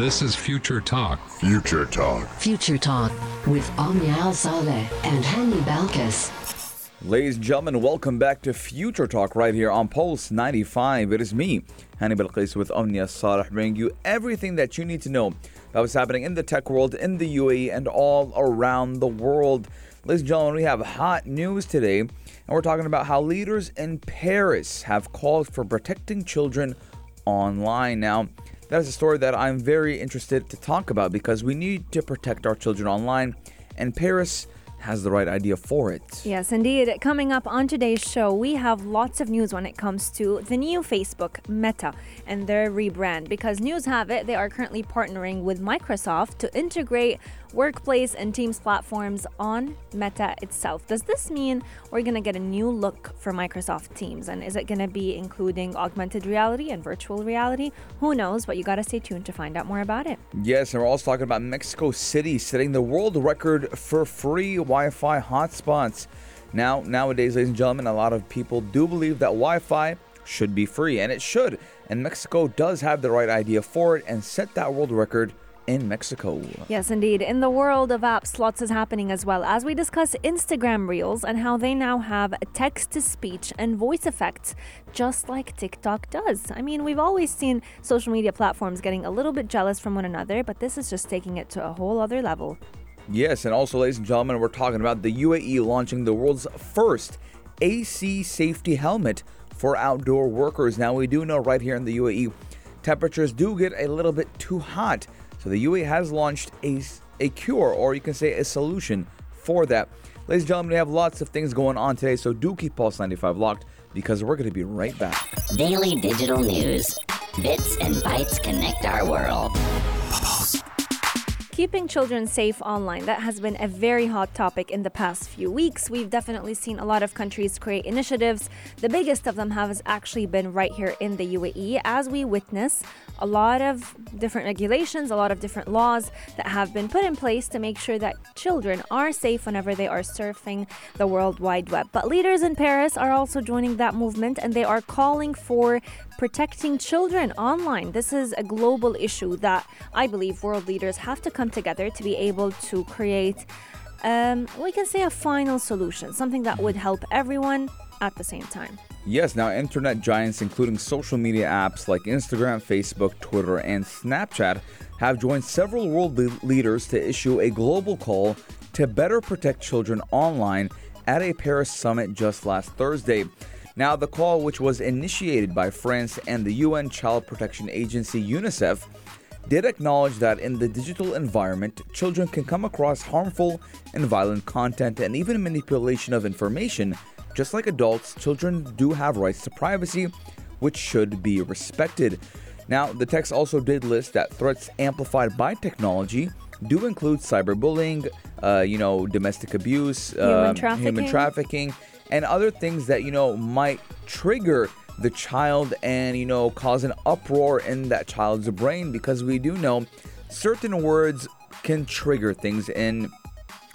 This is Future Talk. Future Talk. Future Talk with Omnia Al Saleh and Hani Balkis. Ladies and gentlemen, welcome back to Future Talk right here on Pulse 95. It is me, Hani Balkis with Omnia Saleh, bringing you everything that you need to know about what's happening in the tech world, in the UAE, and all around the world. Ladies and gentlemen, we have hot news today, and we're talking about how leaders in Paris have called for protecting children online. Now, that is a story that I'm very interested to talk about because we need to protect our children online, and Paris has the right idea for it. Yes, indeed. Coming up on today's show, we have lots of news when it comes to the new Facebook, Meta, and their rebrand. Because news have it, they are currently partnering with Microsoft to integrate workplace and Teams platforms on Meta itself. Does this mean we're going to get a new look for Microsoft Teams? And is it going to be including augmented reality and virtual reality? Who knows? But you got to stay tuned to find out more about it. Yes, and we're also talking about Mexico City setting the world record for free Wi Fi hotspots. Now, nowadays, ladies and gentlemen, a lot of people do believe that Wi Fi should be free, and it should. And Mexico does have the right idea for it and set that world record in Mexico. Yes, indeed. In the world of apps, lots is happening as well as we discuss Instagram Reels and how they now have text to speech and voice effects, just like TikTok does. I mean, we've always seen social media platforms getting a little bit jealous from one another, but this is just taking it to a whole other level. Yes, and also, ladies and gentlemen, we're talking about the UAE launching the world's first AC safety helmet for outdoor workers. Now, we do know right here in the UAE, temperatures do get a little bit too hot. So the UAE has launched a, a cure, or you can say a solution for that. Ladies and gentlemen, we have lots of things going on today, so do keep Pulse 95 locked because we're going to be right back. Daily digital news. Bits and bytes connect our world. Keeping children safe online, that has been a very hot topic in the past few weeks. We've definitely seen a lot of countries create initiatives. The biggest of them has actually been right here in the UAE as we witness a lot of different regulations, a lot of different laws that have been put in place to make sure that children are safe whenever they are surfing the World Wide Web. But leaders in Paris are also joining that movement and they are calling for protecting children online. This is a global issue that I believe world leaders have to come together to be able to create, um, we can say, a final solution, something that would help everyone at the same time. Yes, now internet giants, including social media apps like Instagram, Facebook, Twitter, and Snapchat, have joined several world le- leaders to issue a global call to better protect children online at a Paris summit just last Thursday. Now, the call, which was initiated by France and the UN Child Protection Agency UNICEF, did acknowledge that in the digital environment, children can come across harmful and violent content and even manipulation of information. Just like adults, children do have rights to privacy, which should be respected. Now, the text also did list that threats amplified by technology do include cyberbullying, uh, you know, domestic abuse, Human um, trafficking. human trafficking, and other things that you know might trigger the child and you know cause an uproar in that child's brain because we do know certain words can trigger things in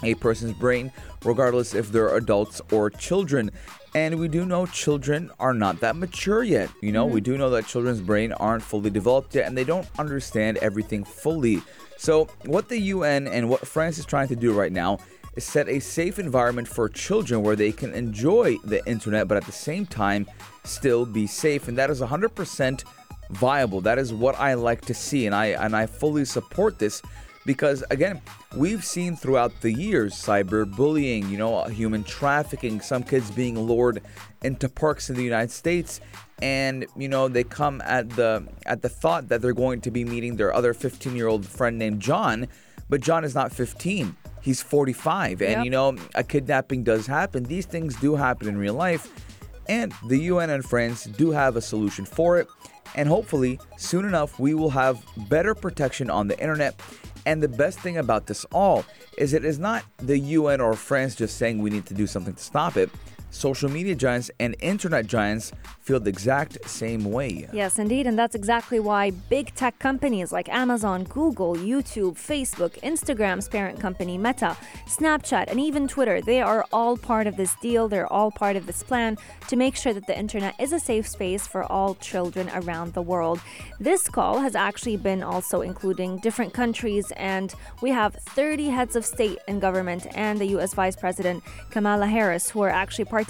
a person's brain regardless if they're adults or children. And we do know children are not that mature yet you know? We mm-hmm. do know that children's brain aren't fully developed yet and they don't understand everything fully. So what the UN and what France is trying to do right now is set a safe environment for children where they can enjoy the internet but at the same time still be safe. And that is 100% viable. That is what I like to see and I and I fully support this because again we've seen throughout the years cyberbullying you know human trafficking some kids being lured into parks in the united states and you know they come at the at the thought that they're going to be meeting their other 15 year old friend named john but john is not 15 he's 45 and Yep. you know a kidnapping does happen these things do happen in real life and the UN and France do have a solution for it. And hopefully, soon enough, we will have better protection on the internet. And the best thing about this all is it is not the UN or France just saying we need to do something to stop it. Social media giants and internet giants feel the exact same way. Yes, indeed. And that's exactly why big tech companies like Amazon, Google, YouTube, Facebook, Instagram's parent company Meta, Snapchat, and even Twitter, they are all part of this deal. They're all part of this plan to make sure that the internet is a safe space for all children around the world. This call has actually been also including different countries, and we have 30 heads of state and government and the U.S. Vice President Kamala Harris who are actually participating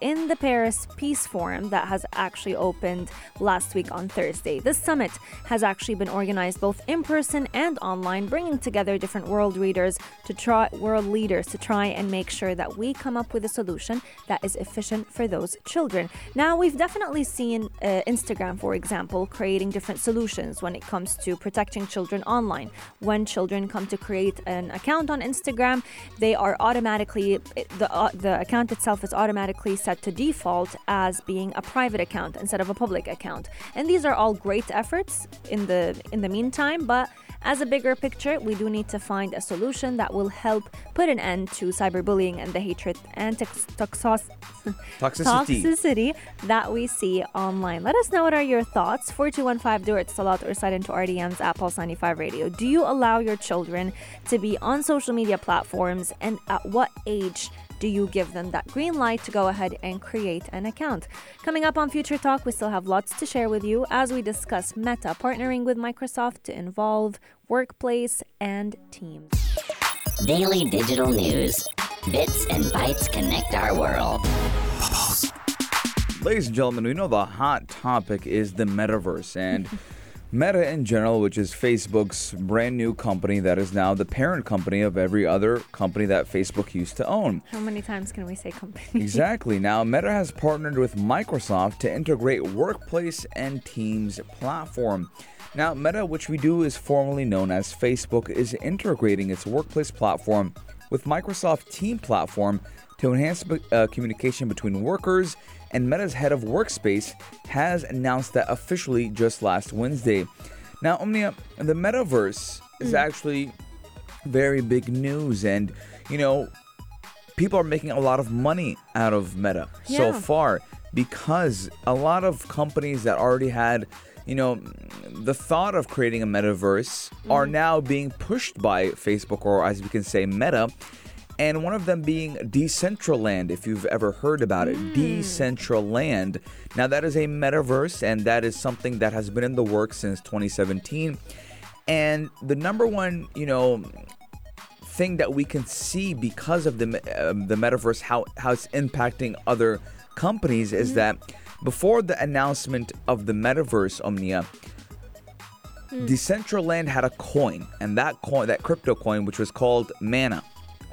in the Paris Peace Forum that has actually opened last week on Thursday. This summit has actually been organized both in person and online, bringing together different world leaders to try world leaders to try and make sure that we come up with a solution that is efficient for those children. Now, we've definitely seen uh, Instagram, for example, creating different solutions when it comes to protecting children online. When children come to create an account on Instagram, they are automatically the uh, the account itself is automatically set to default as being a private account instead of a public account. And these are all great efforts in the in the meantime, but as a bigger picture, we do need to find a solution that will help put an end to cyberbullying and the hatred and tox- toxos- Toxicity. toxicity that we see online. Let us know what are your thoughts. 4215 do it Etisalat or slide into RDM's at Pulse 95 Radio. Do you allow your children to be on social media platforms and at what age? Do you give them that green light to go ahead and create an account? Coming up on Future Talk, we still have lots to share with you as we discuss Meta partnering with Microsoft to involve workplace and teams. Daily digital news. Bits and bytes connect our world. Ladies and gentlemen, we know the hot topic is the metaverse and Meta in general, which is Facebook's brand new company that is now the parent company of every other company that Facebook used to own. How many times can we say company? Exactly. Now, Meta has partnered with Microsoft to integrate Workplace and Teams platform. Now, Meta, which we do is formerly known as Facebook, is integrating its workplace platform with Microsoft Team platform to enhance uh, communication between workers and Meta's head of workspace has announced that officially just last Wednesday. Now, Omnia, the metaverse is Mm. actually very big news, and you know, people are making a lot of money out of Meta so far because a lot of companies that already had you know the thought of creating a metaverse are now being pushed by Facebook or as we can say Meta and one of them being Decentraland, if you've ever heard about it. Hmm. Decentraland. Now, that is a metaverse, and that is something that has been in the works since 2017. And the number one, you know, thing that we can see because of the um, the metaverse, how how it's impacting other companies, is hmm. that before the announcement of the metaverse, Omnia, hmm. Decentraland had a coin, and that coin, that crypto coin, which was called Mana.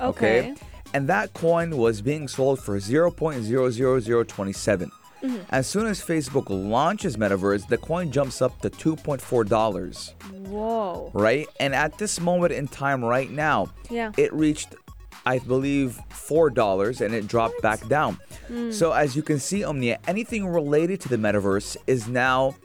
Okay. And that coin was being sold for 0.00027. Mm-hmm. As soon as Facebook launches Metaverse, the coin jumps up to $2.4, Whoa. right? And at this moment in time, right now, Yeah. it reached, I believe, $4 and it dropped back down. Mm. So, as you can see, Omnia, anything related to the Metaverse is now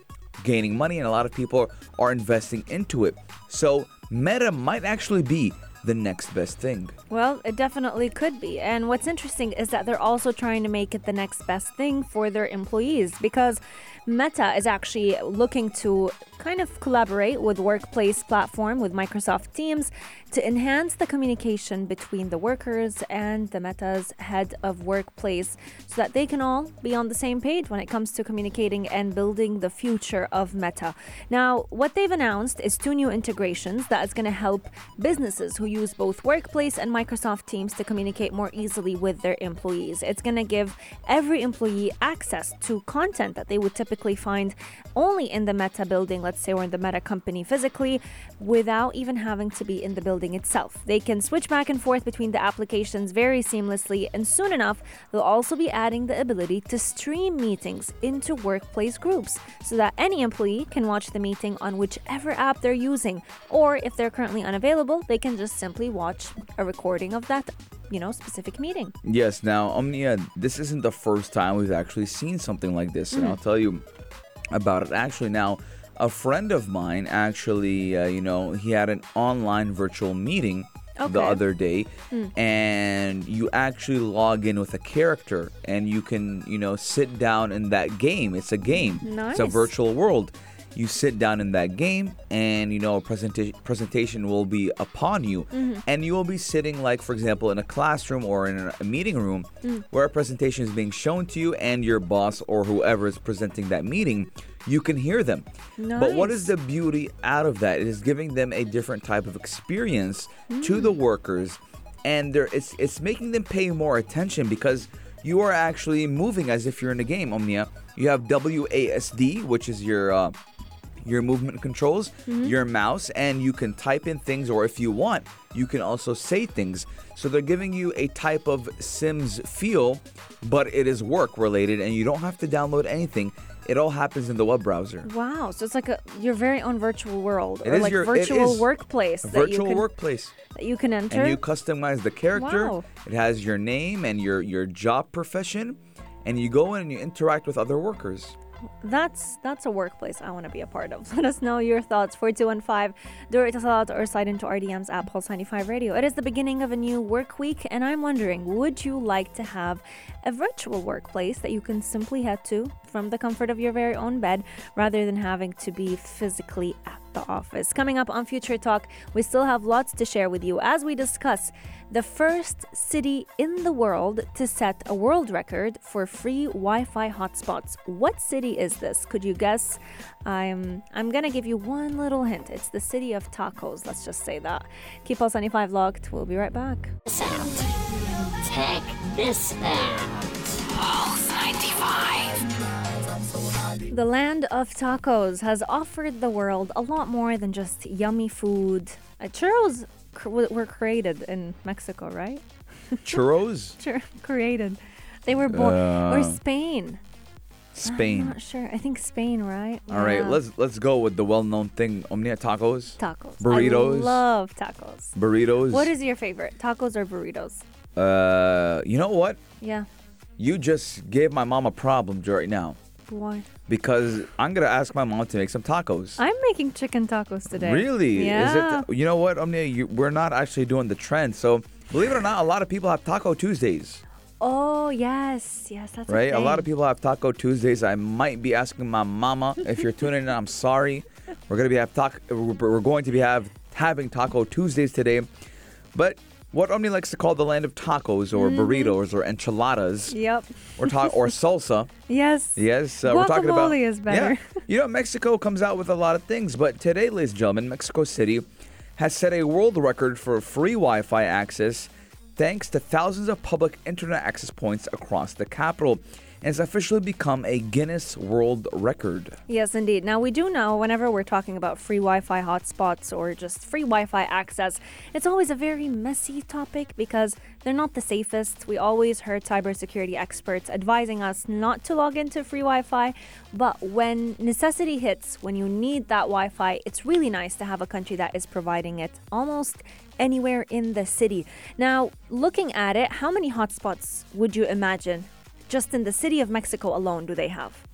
gaining money and a lot of people are investing into it. So, Meta might actually be the next best thing. Well, it definitely could be. And what's interesting is that they're also trying to make it the next best thing for their employees because Meta is actually looking to kind of collaborate with workplace platform with Microsoft Teams to enhance the communication between the workers and the Meta's head of workplace so that they can all be on the same page when it comes to communicating and building the future of Meta. Now, what they've announced is two new integrations that is going to help businesses who use both Workplace and Microsoft Teams to communicate more easily with their employees. It's going to give every employee access to content that they would typically find only in the Meta building, let's say, or in the Meta company physically, without even having to be in the building itself. They can switch back and forth between the applications very seamlessly, and soon enough, they'll also be adding the ability to stream meetings into workplace groups so that any employee can watch the meeting on whichever app they're using, or if they're currently unavailable, they can just simply watch a recording of that, you know, specific meeting. Yes, now, Omnia, this isn't the first time we've actually seen something like this, and I'll tell you about it. Actually, now, a friend of mine actually, uh, you know, he had an online virtual meeting the Okay. Hmm. other day, and you actually log in with a character, and you can, you know, sit down in that game. It's a game. nice. It's a virtual world. You sit down in that game, and you know, a presentation presentation will be upon you, Mm-hmm. and you will be sitting, like for example, in a classroom or in a meeting room, Mm. where a presentation is being shown to you, and your boss or whoever is presenting that meeting, you can hear them. But what is the beauty out of that? It is giving them a different type of experience to Mm. the workers, and there it's it's making them pay more attention because you are actually moving as if you're in a game. Omnia, you have WASD, which is your uh, your movement controls, Mm-hmm. your mouse, and you can type in things, or if you want, you can also say things. So they're giving you a type of Sims feel, but it is work related, and you don't have to download anything. It all happens in the web browser. Wow, so it's like a your very own virtual world It or is like your- virtual workplace A that you virtual can workplace. that you can enter. and you customize the character. Wow. It has your name and your your job profession, and you go in and you interact with other workers. That's that's a workplace I want to be a part of. Let us know your thoughts. 4215 Dura Etisalat or slide into RDM's at Pulse 95 Radio. It is the beginning of a new work week, and I'm wondering would you like to have a virtual workplace that you can simply head to from the comfort of your very own bed rather than having to be physically at the office? Coming up on Future Talk, we still have lots to share with you as we discuss the first city in the world to set a world record for free Wi-Fi hotspots. What city is this? Could you guess? I'm I'm gonna give you one little hint. It's the city of tacos. Let's just say that. Keep us 95 locked. We'll be right back. Check this out. Pulse 95. The land of tacos has offered the world a lot more than just yummy food. Uh, churros cr- were created in Mexico, right? Churros, Sure, created. They were born or Uh, Spain. I'm Spain. not sure. I think Spain, right? All right, Yeah. let's let's go with the well-known thing: Omnia tacos, tacos. burritos. I love tacos. burritos. What is your favorite? Tacos or burritos? Uh, you know what? Yeah. You just gave my mom a problem right now Why? because I'm gonna ask my mom to make some tacos. I'm making chicken tacos today. Really? Yeah. Is it? You know what, Omnia? You, we're not actually doing the trend. So believe it or not, a lot of people have Taco Tuesdays, oh yes, yes, that's right? A lot of people have Taco Tuesdays. I might be asking my mama if you're tuning in. I'm sorry. We're gonna be have taco. We're going to be have having Taco Tuesdays today, but. What Omni likes to call the land of tacos or Mm-hmm. burritos or enchiladas Yep. or ta- or salsa. Yes. Yes, uh, we're talking about. Is better. Yeah. You know, Mexico comes out with a lot of things, but today, ladies and gentlemen, Mexico City has set a world record for free Wi Fi access thanks to thousands of public internet access points across the capital and has officially become a Guinness World Record. Yes, indeed. Now, we do know whenever we're talking about free Wi Fi hotspots or just free Wi Fi access, it's always a very messy topic because they're not the safest. We always heard cybersecurity experts advising us not to log into free Wi Fi. But when necessity hits, when you need that Wi Fi, it's really nice to have a country that is providing it almost anywhere in the city. Now, looking at it, how many hotspots would you imagine just in the city of Mexico alone do they have?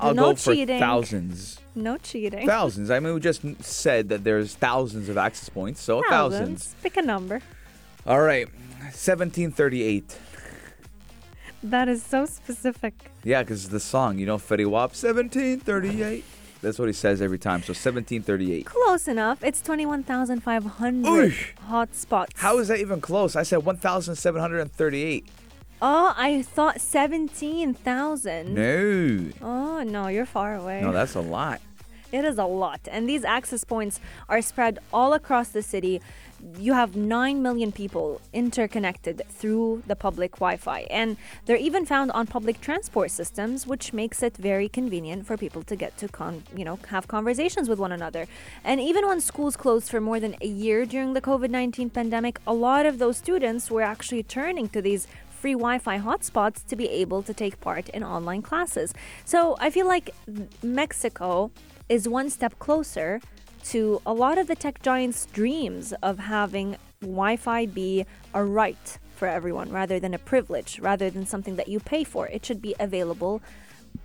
I'll no go for cheating. thousands. No cheating. Thousands. I mean, we just said that there's thousands of access points, so thousands. Pick a number. All right, 1738. That is so specific. Yeah, because the song, you know, Fetty Wap, 1738. That's what he says every time. So 1738. Close enough. It's 21,500 Oosh. hotspots. How is that even close? I said 1,738. Oh, I thought 17,000. No. Oh, no, you're far away. No, that's a lot. It is a lot. And these access points are spread all across the city. You have 9 million people interconnected through the public Wi Fi. And they're even found on public transport systems, which makes it very convenient for people to get to, con- you know, have conversations with one another. And even when schools closed for more than a year during the COVID 19 pandemic, a lot of those students were actually turning to these free Wi Fi hotspots to be able to take part in online classes. So I feel like Mexico is one step closer to a lot of the tech giants' dreams of having Wi Fi be a right for everyone rather than a privilege, rather than something that you pay for. It should be available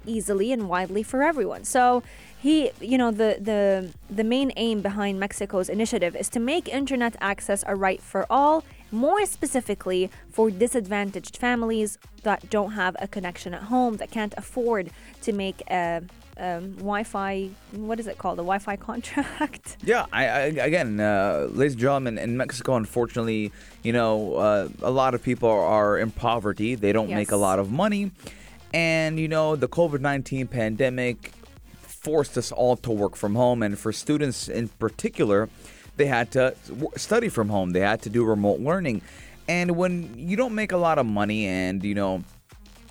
easily and widely for everyone. So he, you know, the the the main aim behind Mexico's initiative is to make internet access a right for all, more specifically for disadvantaged families that don't have a connection at home that can't afford to make a um, Wi-Fi. What is it called? A Wi-Fi contract. Yeah, I, I again, uh, ladies and gentlemen, in Mexico, unfortunately, you know, uh, a lot of people are in poverty. They don't make a lot of money, and you know, the COVID nineteen pandemic forced us all to work from home, and for students in particular, they had to study from home. They had to do remote learning, and when you don't make a lot of money, and you know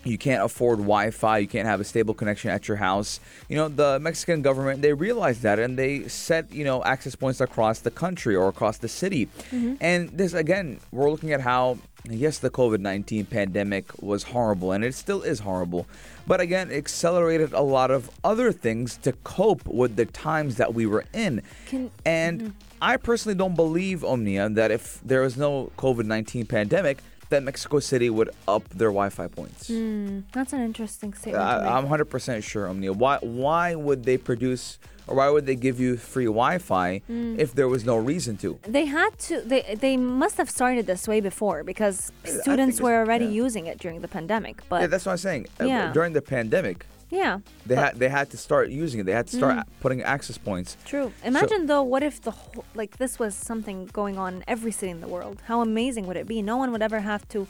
you can't afford Wi-Fi, you can't have a stable connection at your house. You know, the Mexican government they realized that and they set you know access points across the country or across the city. Mm-hmm. And this again, we're looking at how yes, the COVID-19 pandemic was horrible and it still is horrible, but again, it accelerated a lot of other things to cope with the times that we were in. Can- and mm-hmm. I personally don't believe Omnia that if there was no COVID-19 pandemic, that Mexico City would up their Wi-Fi points. Hmm, that's an interesting statement. I, I'm 100% sure, Omnia. Why why would they produce or why would they give you free Wi-Fi Hmm. if there was no reason to? They had to. They they must have started this way before because students were already yeah. using it during the pandemic. But Yeah, that's what I'm saying. Uh, Yeah. During the pandemic, yeah, they had they had to start using it. They had to start mm. putting access points. True. Imagine though, what if the whole, like this was something going on in every city in the world? How amazing would it be? No one would ever have to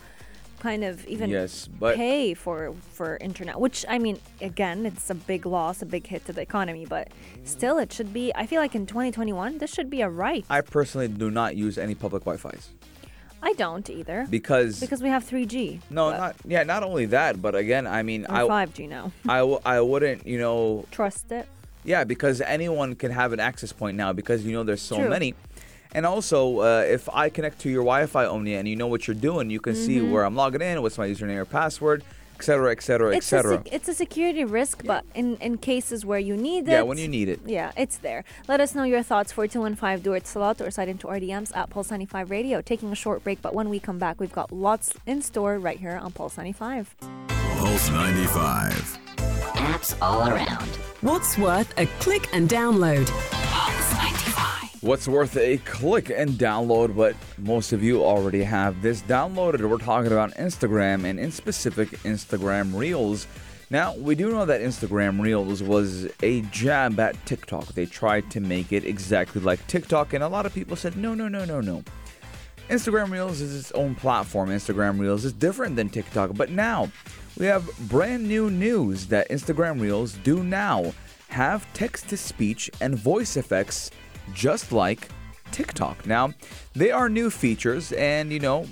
kind of even Yes, but pay for for internet. Which I mean, again, it's a big loss, a big hit to the economy. But still, it should be. I feel like in 2021, this should be a right. I personally do not use any public Wi-Fi's I don't either because because we have 3G. no, but- not yeah, not only that, but again, I mean, I 5G now. I, w- I wouldn't, you know, Trust it. Yeah, because anyone can have an access point now because you know there's so True. many. And also, uh, if I connect to your Wi-Fi Omnia and you know what you're doing, you can see where I'm logging in, what's my username or password, et etc., etc. cetera, Mm-hmm. It's a, cetera. sec- it's a security risk, but in, in cases where you need it. Yeah, when you need it. Yeah, it's there. Let us know your thoughts for 215 Do It Slot or slide into RDMs at Pulse 95 Radio. Taking a short break, but when we come back, we've got lots in store right here on Pulse 95. Pulse 95. Apps all around. What's worth a click and download? What's worth a click and download, but most of you already have this downloaded. We're talking about Instagram and in specific Instagram Reels. Now, we do know that Instagram Reels was a jab at TikTok. They tried to make it exactly like TikTok, and a lot of people said, no, no, no, no, no. Instagram Reels is its own platform. Instagram Reels is different than TikTok. But now we have brand new news that Instagram Reels do now have text to speech and voice effects just like TikTok. Now, they are new features, and you know,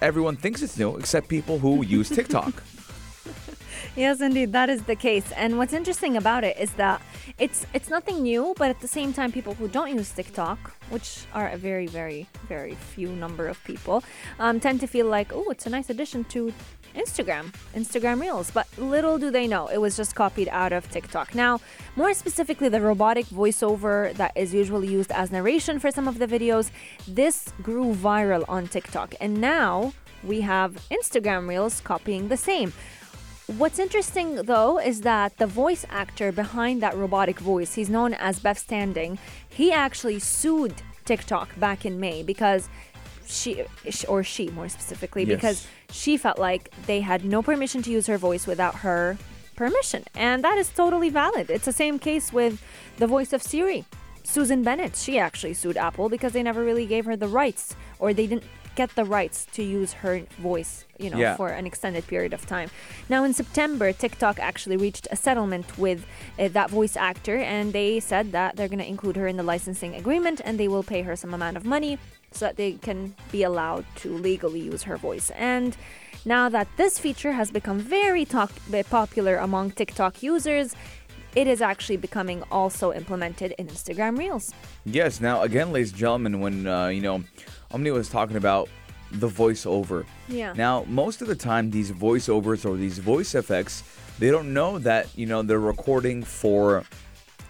everyone thinks it's new except people who use TikTok. Yes, indeed, that is the case. And what's interesting about it is that it's it's nothing new, but at the same time, people who don't use TikTok, which are a very, very, very few number of people, um, tend to feel like, oh, it's a nice addition to Instagram, Instagram Reels. But little do they know, it was just copied out of TikTok. Now, more specifically, the robotic voiceover that is usually used as narration for some of the videos, this grew viral on TikTok, and now we have Instagram Reels copying the same. What's interesting though is that the voice actor behind that robotic voice, he's known as Bev Standing, he actually sued TikTok back in May because she or she more specifically Yes. because she felt like they had no permission to use her voice without her permission. And that is totally valid. It's the same case with the voice of Siri. Susan Bennett, she actually sued Apple because they never really gave her the rights or they didn't get the rights to use her voice, you know, Yeah. for an extended period of time. Now, in September, TikTok actually reached a settlement with uh, that voice actor, and they said that they're going to include her in the licensing agreement and they will pay her some amount of money so that they can be allowed to legally use her voice. And now that this feature has become very talk- uh, popular among TikTok users, it is actually becoming also implemented in Instagram Reels. Yes. Now, again, ladies and gentlemen, when uh, you know, Omni was talking about the voiceover. Yeah. Now, most of the time, these voiceovers or these voice effects, they don't know that you know they're recording for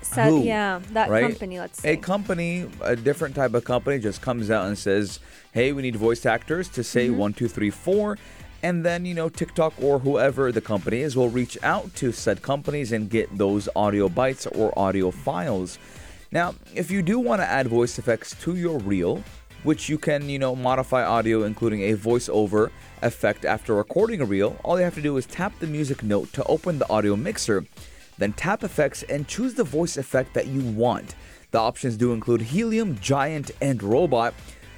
Said, who, yeah, that right? company, let's say. A company, a different type of company, just comes out and says, "Hey, we need voice actors to say Mm-hmm. one, two, three, four," And then, you know, TikTok or whoever the company is will reach out to said companies and get those audio bites or audio files. Now, if you do want to add voice effects to your reel, which you can, you know, modify audio including a voiceover effect after recording a reel, all you have to do is tap the music note to open the audio mixer, then tap effects and choose the voice effect that you want. The options do include helium, giant, and robot.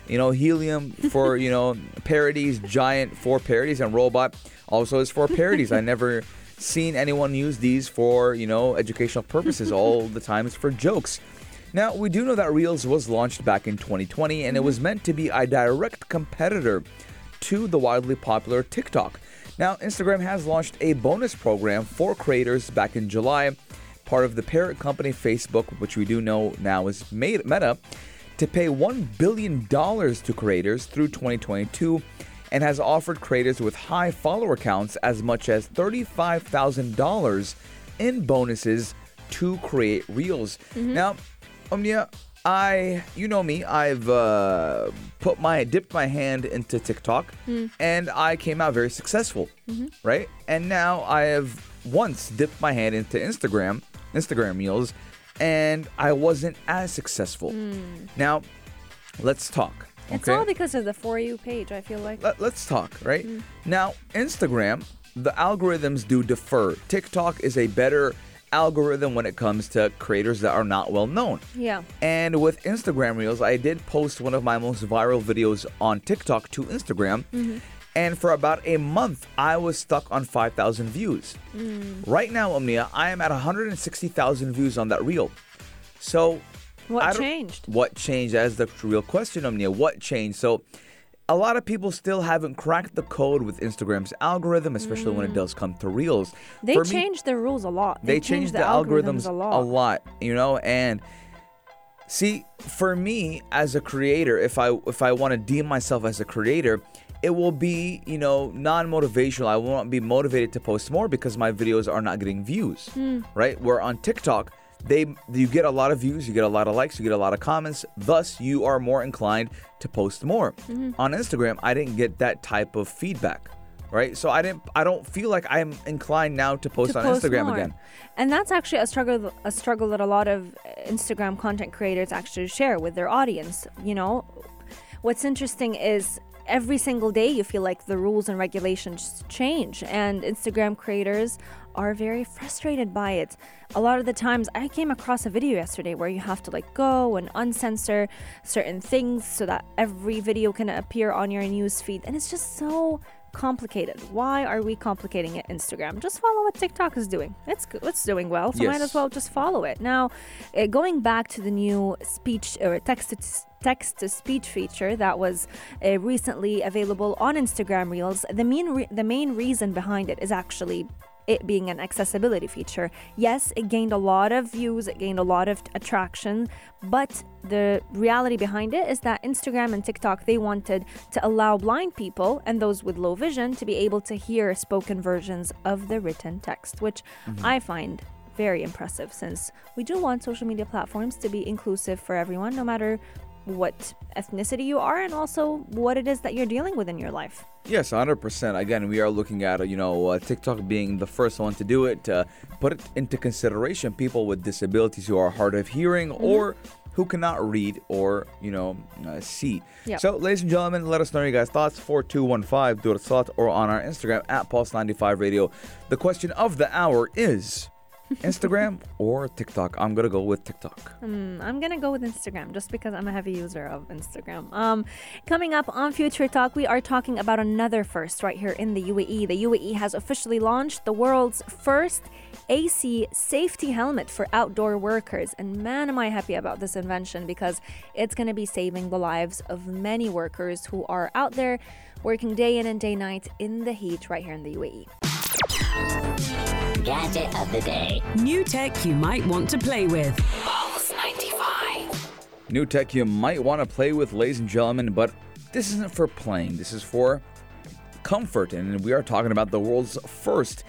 You know, helium for, you know, parodies, giant for parodies, and robot also is for parodies. I never seen anyone use these for, you know, educational purposes. All the time it's for jokes. Now, we do know that Reels was launched back in 2020 and it was meant to be a direct competitor to the wildly popular TikTok. Now, Instagram has launched a bonus program for creators back in July, part of the parent company Facebook, which we do know now is made Meta, to pay $1 billion to creators through 2022 and has offered creators with high follower counts as much as $35,000 in bonuses to create reels. Mm-hmm. Now, Omnia, I, you know me, I've uh, put my, dipped my hand into TikTok hmm. and I came out very successful, mm-hmm. right? And now I have once dipped my hand into Instagram, Instagram Reels, and I wasn't as successful. Hmm. Now, let's talk. It's all because of the For You page, I feel like. Let, us talk, right? Hmm. Now, Instagram, the algorithms do defer. TikTok is a better algorithm when it comes to creators that are not well known. Yeah. And with Instagram Reels, I did post one of my most viral videos on TikTok to Instagram. Mm-hmm. And for about a month, I was stuck on 5,000 views. Mm. Right now, Omnia, I am at 160,000 views on that reel. So, What changed? What changed? That is the real question, Omnia. What changed? So, a lot of people still haven't cracked the code with Instagram's algorithm, especially when it does come to reels. Mm. They For me- the rules a lot. they changed the, algorithms, a, lot. a lot, you know and see for me as a creator if i if i want to deem myself as a creator it will be you know non-motivational i won't be motivated to post more because my videos are not getting views right where on tiktok they you get a lot of views you get a lot of likes you get a lot of comments. Thus you are more inclined to post more. Mm-hmm. On instagram i didn't get that type of feedback right? So i didn't i don't feel like i'm inclined now to post to on post instagram more. again. And that's actually a struggle a struggle that a lot of Instagram content creators actually share with their audience, you know. What's interesting is every single day you feel like the rules and regulations change and Instagram creators are very frustrated by it. A lot of the times I came across a video yesterday where you have to like go and uncensor certain things so that every video can appear on your news feed and it's just so complicated. Why are we complicating it Instagram? Just follow what TikTok is doing. It's it's doing well, so might as well just follow it. Now, uh, going back to the new speech or text to text to speech feature that was uh, recently available on Instagram Reels, the main re- the main reason behind it is actually it being an accessibility feature. Yes, it gained a lot of views, it gained a lot of attraction, but the reality behind it is that Instagram and TikTok they wanted to allow blind people and those with low vision to be able to hear spoken versions of the written text, which I find very impressive since we do want social media platforms to be inclusive for everyone no matter what ethnicity you are and also what it is that you're dealing with in your life. Yes, 100%. Again, we are looking at, uh, you know, uh, TikTok being the first one to do it, to put it into consideration people with disabilities who are hard of hearing Mm-hmm. or who cannot read or, you know, uh, see. Yep. So, ladies and gentlemen, let us know your guys' thoughts. 4215 do it slot or on our Instagram at Pulse95 Radio. The question of the hour is Instagram or TikTok? I'm to go with TikTok. Mm, I'm gonna go with Instagram just because I'm a heavy user of Instagram. Um, coming up on Future Talk, we are talking about another first right here in the UAE. The UAE has officially launched the world's first AC safety helmet for outdoor workers, and man, am I happy about this invention because it's gonna be saving the lives of many workers who are out there working day in and day night in the heat right here in the. UAE. Gadget of the day. New tech you might want to play with. Pulse 95. New tech you might want to play with, ladies and gentlemen, but this isn't for playing. This is for comfort, and we are talking about the world's first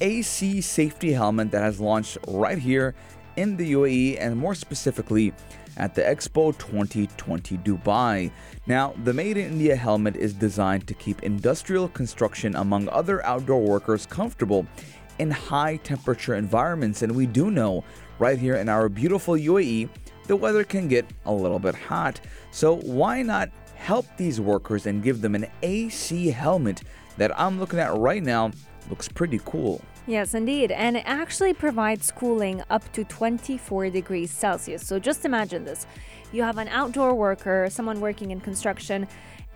AC safety helmet that has launched right here in the UAE, and more specifically, at the Expo 2020 Dubai. Now, the Made in India helmet is designed to keep industrial construction, among other outdoor workers, comfortable in high temperature environments. And we do know right here in our beautiful UAE, the weather can get a little bit hot. So, why not help these workers and give them an AC helmet that I'm looking at right now? Looks pretty cool. Yes, indeed. And it actually provides cooling up to 24 degrees Celsius. So just imagine this you have an outdoor worker, someone working in construction,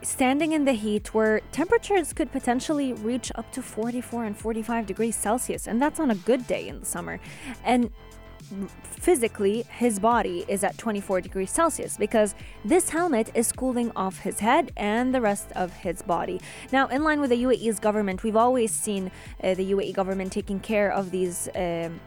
standing in the heat where temperatures could potentially reach up to 44 and 45 degrees Celsius. And that's on a good day in the summer. And physically his body is at 24 degrees Celsius because this helmet is cooling off his head and the rest of his body. Now, in line with the UAE's government, we've always seen uh, the UAE government taking care of these. Um,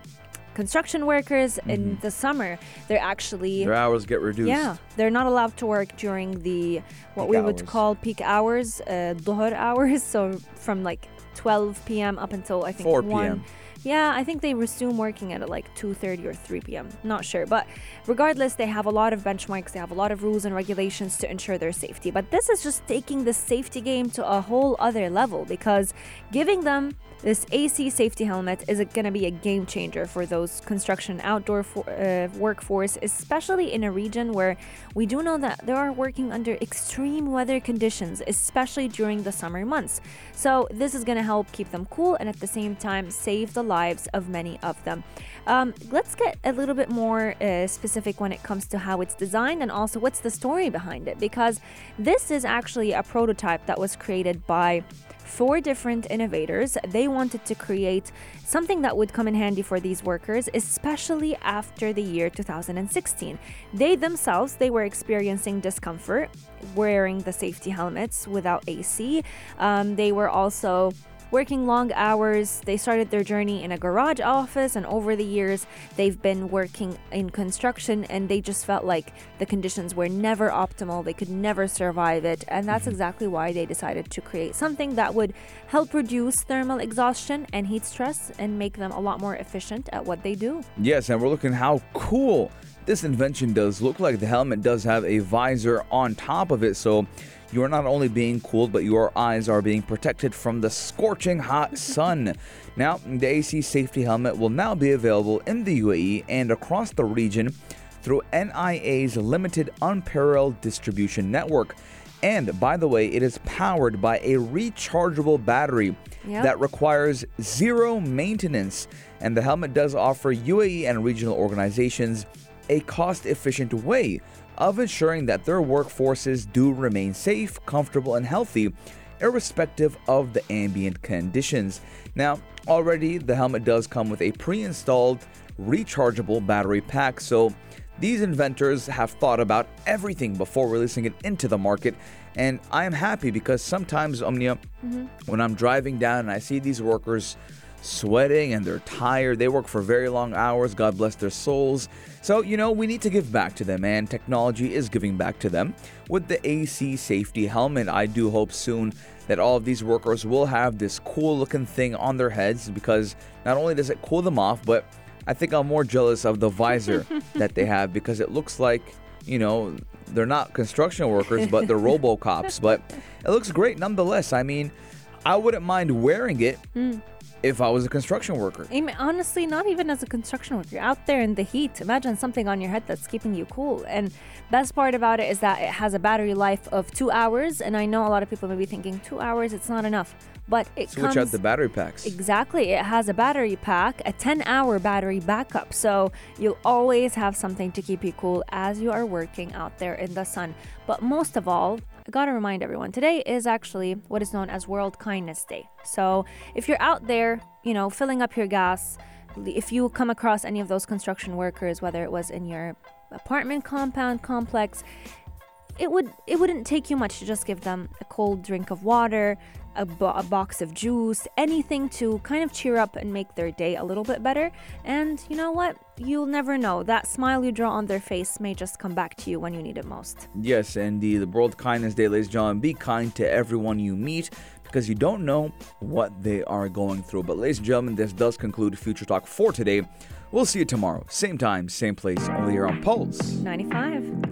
construction workers mm-hmm. in the summer they're actually their hours get reduced. Yeah they're not allowed to work during the what peak we would call peak hours uh, dhuhr hours so from like 12 p.m up until i think 4 p.m 1 yeah, I think they resume working at like 2:30 or 3 p.m. Not sure, but regardless, they have a lot of benchmarks. They have a lot of rules and regulations to ensure their safety. But this is just taking the safety game to a whole other level because giving them this AC safety helmet is going to be a game changer for those construction outdoor for, uh, workforce, especially in a region where we do know that they are working under extreme weather conditions, especially during the summer months. So, this is going to help keep them cool and at the same time save the lives of many of them. Um, let's get a little bit more uh, specific when it comes to how it's designed and also what's the story behind it, because this is actually a prototype that was created by four different innovators. They wanted to create something that would come in handy for these workers, especially after the year 2016. They themselves, they were experiencing discomfort wearing the safety helmets without AC. Um, they were also working long hours. They started their journey in a garage office, and over the years, they've been working in construction, and they just felt like the conditions were never optimal. They could never survive it, and that's mm-hmm. exactly why they decided to create something that would help reduce thermal exhaustion and heat stress and make them a lot more efficient at what they do. Yes, and we're looking how cool this invention does look like. The helmet does have a visor on top of it, so you are not only being cooled, but your eyes are being protected from the scorching hot sun. Now, the AC safety helmet will now be available in the UAE and across the region through NIA's limited unparalleled distribution network. And by the way, it is powered by a rechargeable battery yep. that requires zero maintenance. And the helmet does offer UAE and regional organizations a cost efficient way of ensuring that their workforces do remain safe, comfortable, and healthy, irrespective of the ambient conditions. Now, already the helmet does come with a pre installed rechargeable battery pack, so these inventors have thought about everything before releasing it into the market. And I am happy because sometimes, Omnia, mm-hmm. when I'm driving down and I see these workers sweating and they're tired. They work for very long hours. God bless their souls. So, you know, we need to give back to them, and technology is giving back to them. With the AC safety helmet, I do hope soon that all of these workers will have this cool looking thing on their heads because not only does it cool them off, but I think I'm more jealous of the visor that they have because it looks like, you know, they're not construction workers, but they're Robocops. But it looks great nonetheless. I mean, I wouldn't mind wearing it. Mm if I was a construction worker. I mean, honestly, not even as a construction worker. You're out there in the heat. Imagine something on your head that's keeping you cool. And best part about it is that it has a battery life of two hours. And I know a lot of people may be thinking two hours, it's not enough. But it Switch comes, out the battery packs. Exactly. It has a battery pack, a 10 hour battery backup. So you'll always have something to keep you cool as you are working out there in the sun. But most of all, I gotta remind everyone today is actually what is known as World Kindness Day. So if you're out there, you know, filling up your gas, if you come across any of those construction workers, whether it was in your apartment compound complex, it would it wouldn't take you much to just give them a cold drink of water, a, bo- a box of juice, anything to kind of cheer up and make their day a little bit better. And you know what? You'll never know. That smile you draw on their face may just come back to you when you need it most. Yes, and the, the World Kindness Day, ladies and gentlemen, be kind to everyone you meet because you don't know what they are going through. But, ladies and gentlemen, this does conclude Future Talk for today. We'll see you tomorrow, same time, same place, only here on Pulse. 95.